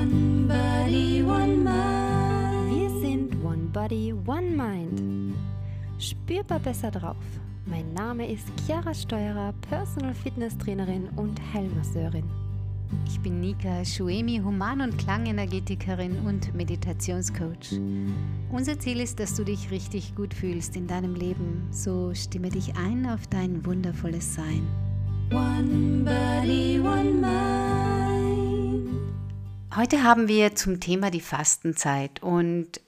One body, one mind. Wir sind One Body, One Mind. Spürbar besser drauf. Mein Name ist Chiara Steuerer, Personal Fitness Trainerin und Heilmasseurin. Ich bin Nika Schuemi, Human- und Klangenergetikerin und Meditationscoach. Unser Ziel ist, dass du dich richtig gut fühlst in deinem Leben. So stimme dich ein auf dein wundervolles Sein. One Heute haben wir zum Thema die Fastenzeit und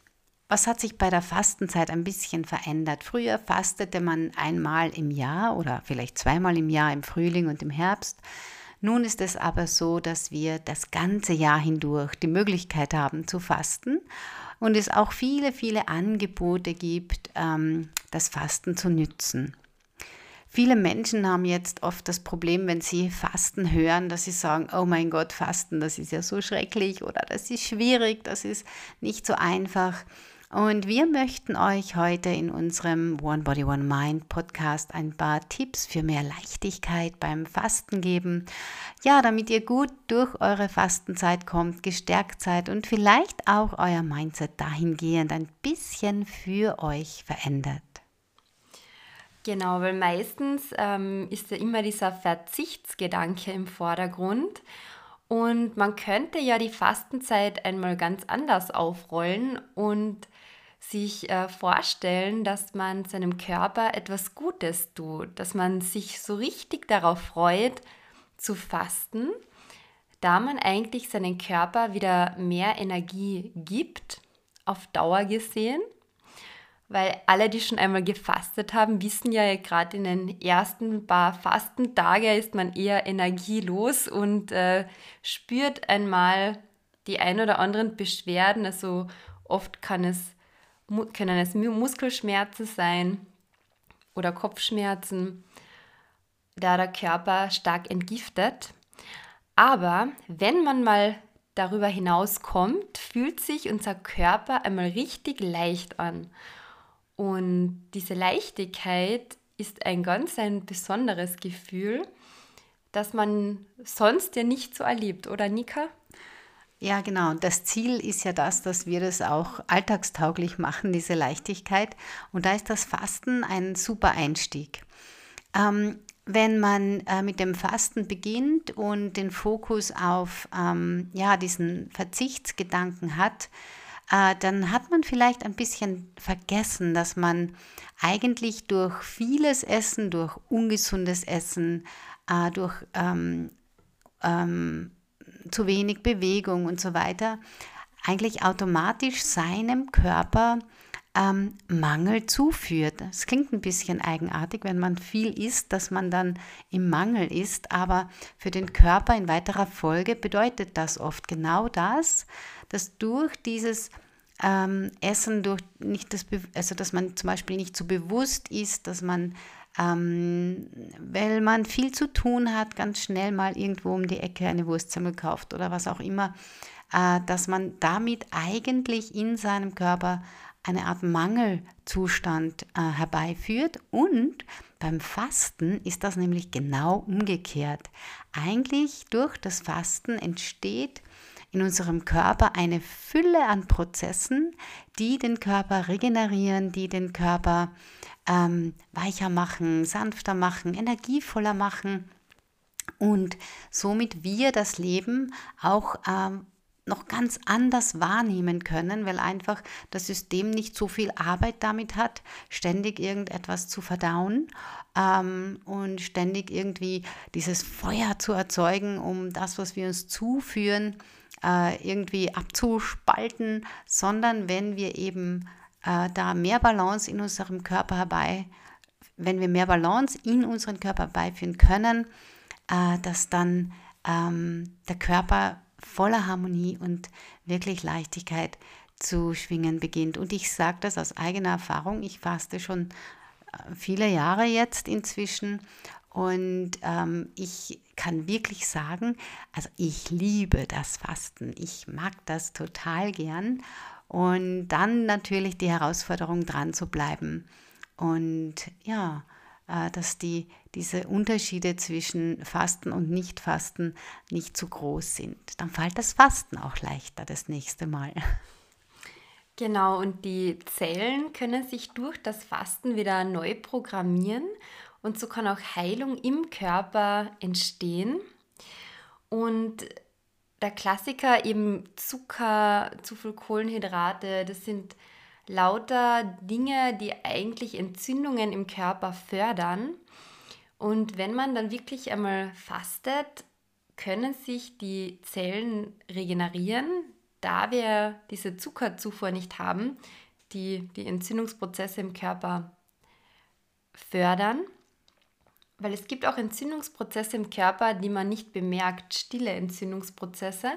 was hat sich bei der Fastenzeit ein bisschen verändert? Früher fastete man einmal im Jahr oder vielleicht zweimal im Jahr im Frühling und im Herbst. Nun ist es aber so, dass wir das ganze Jahr hindurch die Möglichkeit haben zu fasten und es auch viele, viele Angebote gibt, ähm, das Fasten zu nützen. Viele Menschen haben jetzt oft das Problem, wenn sie Fasten hören, dass sie sagen, oh mein Gott, Fasten, das ist ja so schrecklich oder das ist schwierig, das ist nicht so einfach. Und wir möchten euch heute in unserem One Body One Mind Podcast ein paar Tipps für mehr Leichtigkeit beim Fasten geben. Ja, damit ihr gut durch eure Fastenzeit kommt, gestärkt seid und vielleicht auch euer Mindset dahingehend ein bisschen für euch verändert. Genau, weil meistens ähm, ist ja immer dieser Verzichtsgedanke im Vordergrund. Und man könnte ja die Fastenzeit einmal ganz anders aufrollen und sich äh, vorstellen, dass man seinem Körper etwas Gutes tut, dass man sich so richtig darauf freut, zu fasten, da man eigentlich seinen Körper wieder mehr Energie gibt, auf Dauer gesehen weil alle, die schon einmal gefastet haben, wissen ja, gerade in den ersten paar Fastentage ist man eher energielos und äh, spürt einmal die ein oder anderen Beschwerden. Also oft kann es, können es Muskelschmerzen sein oder Kopfschmerzen, da der Körper stark entgiftet. Aber wenn man mal darüber hinauskommt, fühlt sich unser Körper einmal richtig leicht an. Und diese Leichtigkeit ist ein ganz ein besonderes Gefühl, das man sonst ja nicht so erlebt, oder Nika? Ja, genau. Das Ziel ist ja das, dass wir das auch alltagstauglich machen, diese Leichtigkeit. Und da ist das Fasten ein super Einstieg. Ähm, wenn man äh, mit dem Fasten beginnt und den Fokus auf ähm, ja, diesen Verzichtsgedanken hat, äh, dann hat man vielleicht ein bisschen vergessen, dass man eigentlich durch vieles Essen, durch ungesundes Essen, äh, durch ähm, ähm, zu wenig Bewegung und so weiter, eigentlich automatisch seinem Körper ähm, Mangel zuführt. Es klingt ein bisschen eigenartig, wenn man viel isst, dass man dann im Mangel ist, aber für den Körper in weiterer Folge bedeutet das oft genau das, dass durch dieses ähm, Essen, durch nicht das, also dass man zum Beispiel nicht so bewusst ist, dass man ähm, weil man viel zu tun hat, ganz schnell mal irgendwo um die Ecke eine Wurstsemmel kauft oder was auch immer, äh, dass man damit eigentlich in seinem Körper eine Art Mangelzustand äh, herbeiführt und beim Fasten ist das nämlich genau umgekehrt. Eigentlich durch das Fasten entsteht in unserem Körper eine Fülle an Prozessen, die den Körper regenerieren, die den Körper ähm, weicher machen, sanfter machen, energievoller machen und somit wir das Leben auch ähm, noch ganz anders wahrnehmen können, weil einfach das System nicht so viel Arbeit damit hat, ständig irgendetwas zu verdauen ähm, und ständig irgendwie dieses Feuer zu erzeugen, um das, was wir uns zuführen, äh, irgendwie abzuspalten, sondern wenn wir eben äh, da mehr Balance in unserem Körper herbei, wenn wir mehr Balance in unseren Körper herbeiführen können, äh, dass dann ähm, der Körper voller Harmonie und wirklich Leichtigkeit zu schwingen beginnt. Und ich sage das aus eigener Erfahrung. Ich faste schon äh, viele Jahre jetzt inzwischen und ähm, ich kann wirklich sagen, also ich liebe das Fasten. Ich mag das total gern. Und dann natürlich die Herausforderung dran zu bleiben. Und ja, äh, dass die, diese Unterschiede zwischen Fasten und Nicht-Fasten nicht zu groß sind. Dann fällt das Fasten auch leichter das nächste Mal. Genau, und die Zellen können sich durch das Fasten wieder neu programmieren und so kann auch Heilung im Körper entstehen. Und der Klassiker eben Zucker, zu viel Kohlenhydrate, das sind lauter Dinge, die eigentlich Entzündungen im Körper fördern. Und wenn man dann wirklich einmal fastet, können sich die Zellen regenerieren, da wir diese Zuckerzufuhr nicht haben, die die Entzündungsprozesse im Körper fördern. Weil es gibt auch Entzündungsprozesse im Körper, die man nicht bemerkt, stille Entzündungsprozesse.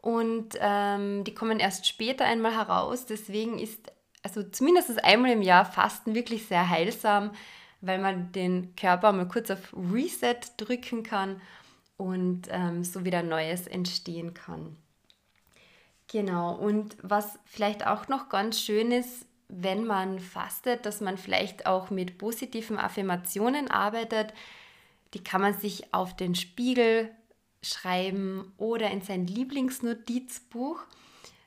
Und ähm, die kommen erst später einmal heraus. Deswegen ist also zumindest einmal im Jahr Fasten wirklich sehr heilsam, weil man den Körper mal kurz auf Reset drücken kann und ähm, so wieder Neues entstehen kann. Genau, und was vielleicht auch noch ganz schön ist, wenn man fastet, dass man vielleicht auch mit positiven Affirmationen arbeitet. Die kann man sich auf den Spiegel schreiben oder in sein Lieblingsnotizbuch,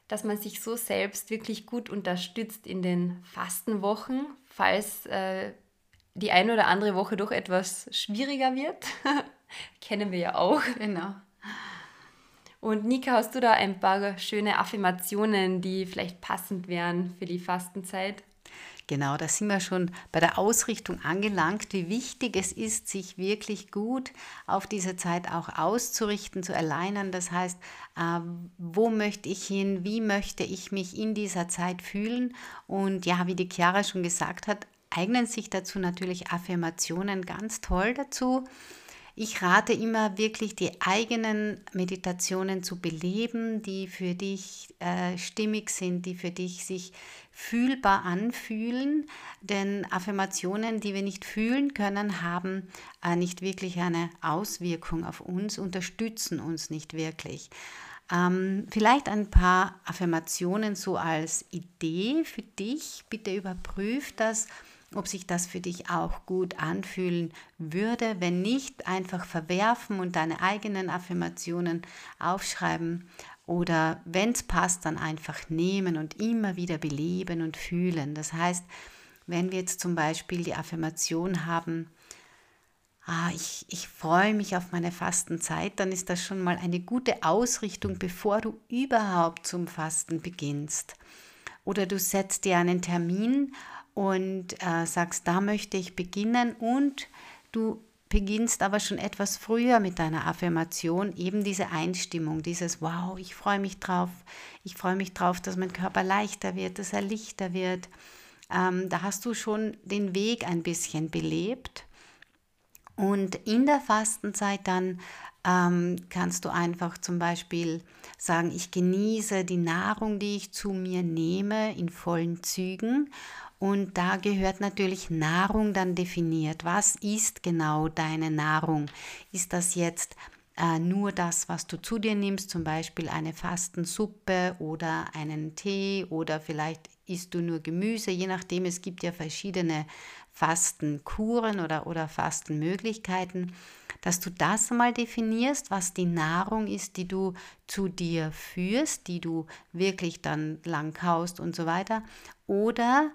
dass man sich so selbst wirklich gut unterstützt in den Fastenwochen, falls äh, die eine oder andere Woche doch etwas schwieriger wird. Kennen wir ja auch. Genau. Und Nika, hast du da ein paar schöne Affirmationen, die vielleicht passend wären für die Fastenzeit? Genau, da sind wir schon bei der Ausrichtung angelangt, wie wichtig es ist, sich wirklich gut auf diese Zeit auch auszurichten, zu alleinen. Das heißt, äh, wo möchte ich hin, wie möchte ich mich in dieser Zeit fühlen? Und ja, wie die Chiara schon gesagt hat, eignen sich dazu natürlich Affirmationen ganz toll dazu. Ich rate immer wirklich, die eigenen Meditationen zu beleben, die für dich äh, stimmig sind, die für dich sich fühlbar anfühlen. Denn Affirmationen, die wir nicht fühlen können, haben äh, nicht wirklich eine Auswirkung auf uns, unterstützen uns nicht wirklich. Ähm, vielleicht ein paar Affirmationen so als Idee für dich. Bitte überprüf das ob sich das für dich auch gut anfühlen würde. Wenn nicht, einfach verwerfen und deine eigenen Affirmationen aufschreiben. Oder wenn es passt, dann einfach nehmen und immer wieder beleben und fühlen. Das heißt, wenn wir jetzt zum Beispiel die Affirmation haben, ah, ich, ich freue mich auf meine Fastenzeit, dann ist das schon mal eine gute Ausrichtung, bevor du überhaupt zum Fasten beginnst. Oder du setzt dir einen Termin und äh, sagst, da möchte ich beginnen und du beginnst aber schon etwas früher mit deiner Affirmation, eben diese Einstimmung, dieses Wow, ich freue mich drauf, ich freue mich drauf, dass mein Körper leichter wird, dass er lichter wird. Ähm, da hast du schon den Weg ein bisschen belebt. Und in der Fastenzeit dann ähm, kannst du einfach zum Beispiel sagen, ich genieße die Nahrung, die ich zu mir nehme, in vollen Zügen und da gehört natürlich Nahrung dann definiert. Was ist genau deine Nahrung? Ist das jetzt äh, nur das, was du zu dir nimmst, zum Beispiel eine Fastensuppe oder einen Tee oder vielleicht isst du nur Gemüse, je nachdem, es gibt ja verschiedene Fastenkuren oder, oder Fastenmöglichkeiten, dass du das mal definierst, was die Nahrung ist, die du zu dir führst, die du wirklich dann lang kaust und so weiter. Oder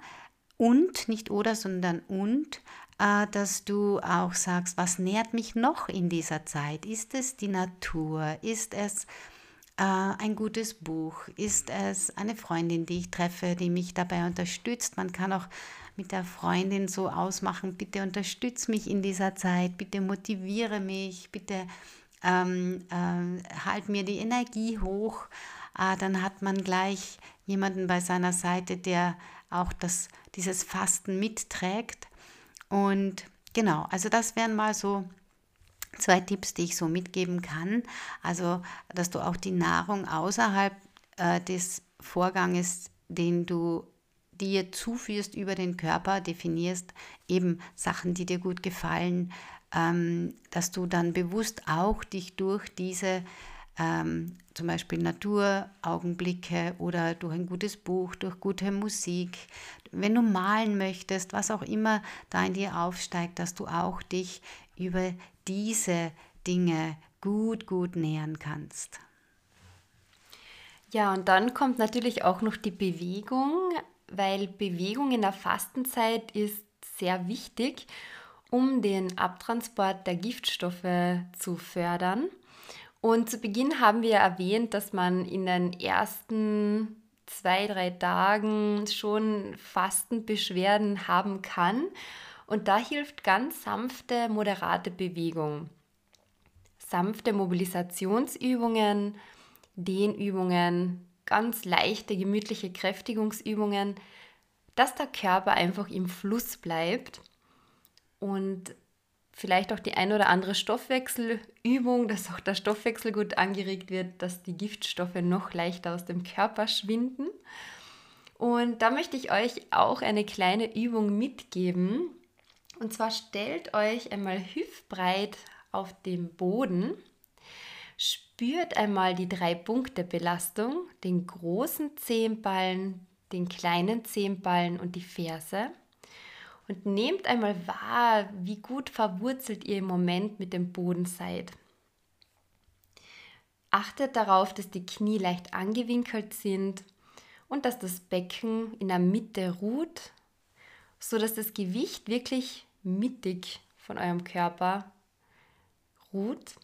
und, nicht oder, sondern und, äh, dass du auch sagst, was nährt mich noch in dieser Zeit? Ist es die Natur? Ist es äh, ein gutes Buch? Ist es eine Freundin, die ich treffe, die mich dabei unterstützt? Man kann auch mit der Freundin so ausmachen, bitte unterstütze mich in dieser Zeit, bitte motiviere mich, bitte ähm, äh, halt mir die Energie hoch. Äh, dann hat man gleich jemanden bei seiner Seite, der auch das, dieses Fasten mitträgt. Und genau, also das wären mal so zwei Tipps, die ich so mitgeben kann. Also, dass du auch die Nahrung außerhalb äh, des Vorganges, den du dir zuführst über den Körper, definierst, eben Sachen, die dir gut gefallen, ähm, dass du dann bewusst auch dich durch diese ähm, zum Beispiel Naturaugenblicke oder durch ein gutes Buch, durch gute Musik. Wenn du malen möchtest, was auch immer da in dir aufsteigt, dass du auch dich über diese Dinge gut, gut nähern kannst. Ja, und dann kommt natürlich auch noch die Bewegung, weil Bewegung in der Fastenzeit ist sehr wichtig, um den Abtransport der Giftstoffe zu fördern. Und zu Beginn haben wir erwähnt, dass man in den ersten zwei, drei Tagen schon Fastenbeschwerden haben kann. Und da hilft ganz sanfte, moderate Bewegung. Sanfte Mobilisationsübungen, Dehnübungen, ganz leichte, gemütliche Kräftigungsübungen, dass der Körper einfach im Fluss bleibt und vielleicht auch die ein oder andere Stoffwechselübung, dass auch der Stoffwechsel gut angeregt wird, dass die Giftstoffe noch leichter aus dem Körper schwinden. Und da möchte ich euch auch eine kleine Übung mitgeben. Und zwar stellt euch einmal hüftbreit auf dem Boden Spürt einmal die drei Punkte Belastung, den großen Zehenballen, den kleinen Zehenballen und die Ferse. Und nehmt einmal wahr, wie gut verwurzelt ihr im Moment mit dem Boden seid. Achtet darauf, dass die Knie leicht angewinkelt sind und dass das Becken in der Mitte ruht, sodass das Gewicht wirklich mittig von eurem Körper ruht.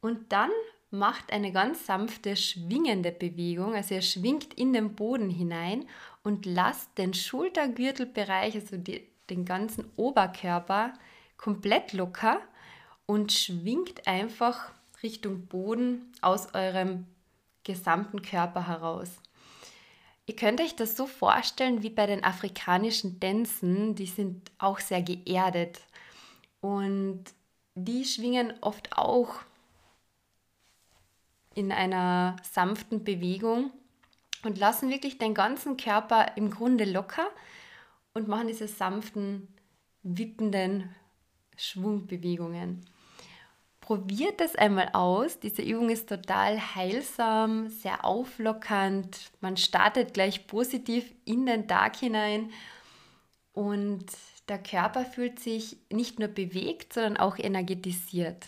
Und dann macht eine ganz sanfte schwingende Bewegung, also ihr schwingt in den Boden hinein und lasst den Schultergürtelbereich, also die, den ganzen Oberkörper komplett locker und schwingt einfach Richtung Boden aus eurem gesamten Körper heraus. Ihr könnt euch das so vorstellen wie bei den afrikanischen Tänzen, die sind auch sehr geerdet und die schwingen oft auch in einer sanften Bewegung und lassen wirklich den ganzen Körper im Grunde locker und machen diese sanften, wippenden Schwungbewegungen. Probiert das einmal aus. Diese Übung ist total heilsam, sehr auflockernd. Man startet gleich positiv in den Tag hinein und der Körper fühlt sich nicht nur bewegt, sondern auch energetisiert.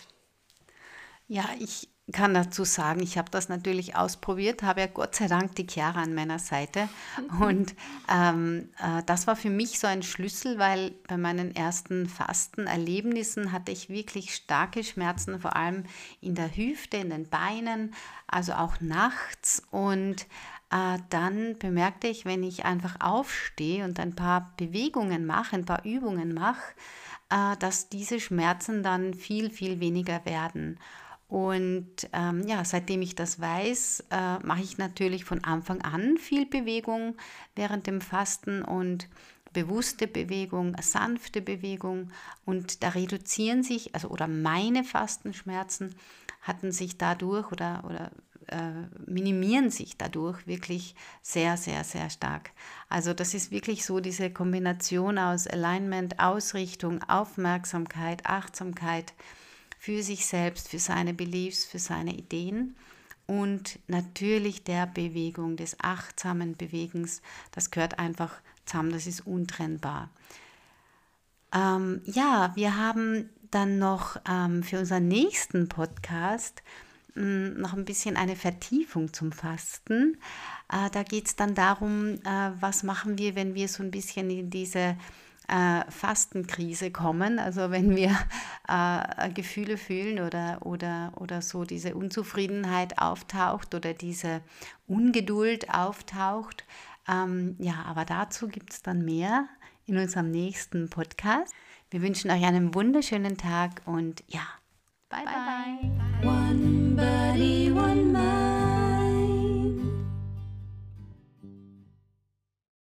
Ja, ich kann dazu sagen, ich habe das natürlich ausprobiert, habe ja Gott sei Dank die Chiara an meiner Seite. Mhm. Und ähm, äh, das war für mich so ein Schlüssel, weil bei meinen ersten Fastenerlebnissen hatte ich wirklich starke Schmerzen, vor allem in der Hüfte, in den Beinen, also auch nachts. Und äh, dann bemerkte ich, wenn ich einfach aufstehe und ein paar Bewegungen mache, ein paar Übungen mache, äh, dass diese Schmerzen dann viel, viel weniger werden. Und ähm, ja, seitdem ich das weiß, äh, mache ich natürlich von Anfang an viel Bewegung während dem Fasten und bewusste Bewegung, sanfte Bewegung. Und da reduzieren sich, also oder meine Fastenschmerzen hatten sich dadurch oder, oder äh, minimieren sich dadurch wirklich sehr, sehr, sehr stark. Also das ist wirklich so diese Kombination aus Alignment, Ausrichtung, Aufmerksamkeit, Achtsamkeit für sich selbst, für seine Beliefs, für seine Ideen und natürlich der Bewegung, des achtsamen Bewegens. Das gehört einfach zusammen, das ist untrennbar. Ähm, ja, wir haben dann noch ähm, für unseren nächsten Podcast mh, hm, noch ein bisschen eine Vertiefung zum Fasten. Äh, da geht es dann darum, äh, was machen wir, wenn wir so ein bisschen in diese äh, Fastenkrise kommen, also wenn wir äh, Gefühle fühlen oder, oder, oder so diese Unzufriedenheit auftaucht oder diese Ungeduld auftaucht. Ähm, ja, aber dazu gibt es dann mehr in unserem nächsten Podcast. Wir wünschen euch einen wunderschönen Tag und ja, bye bye. bye. bye. One body, one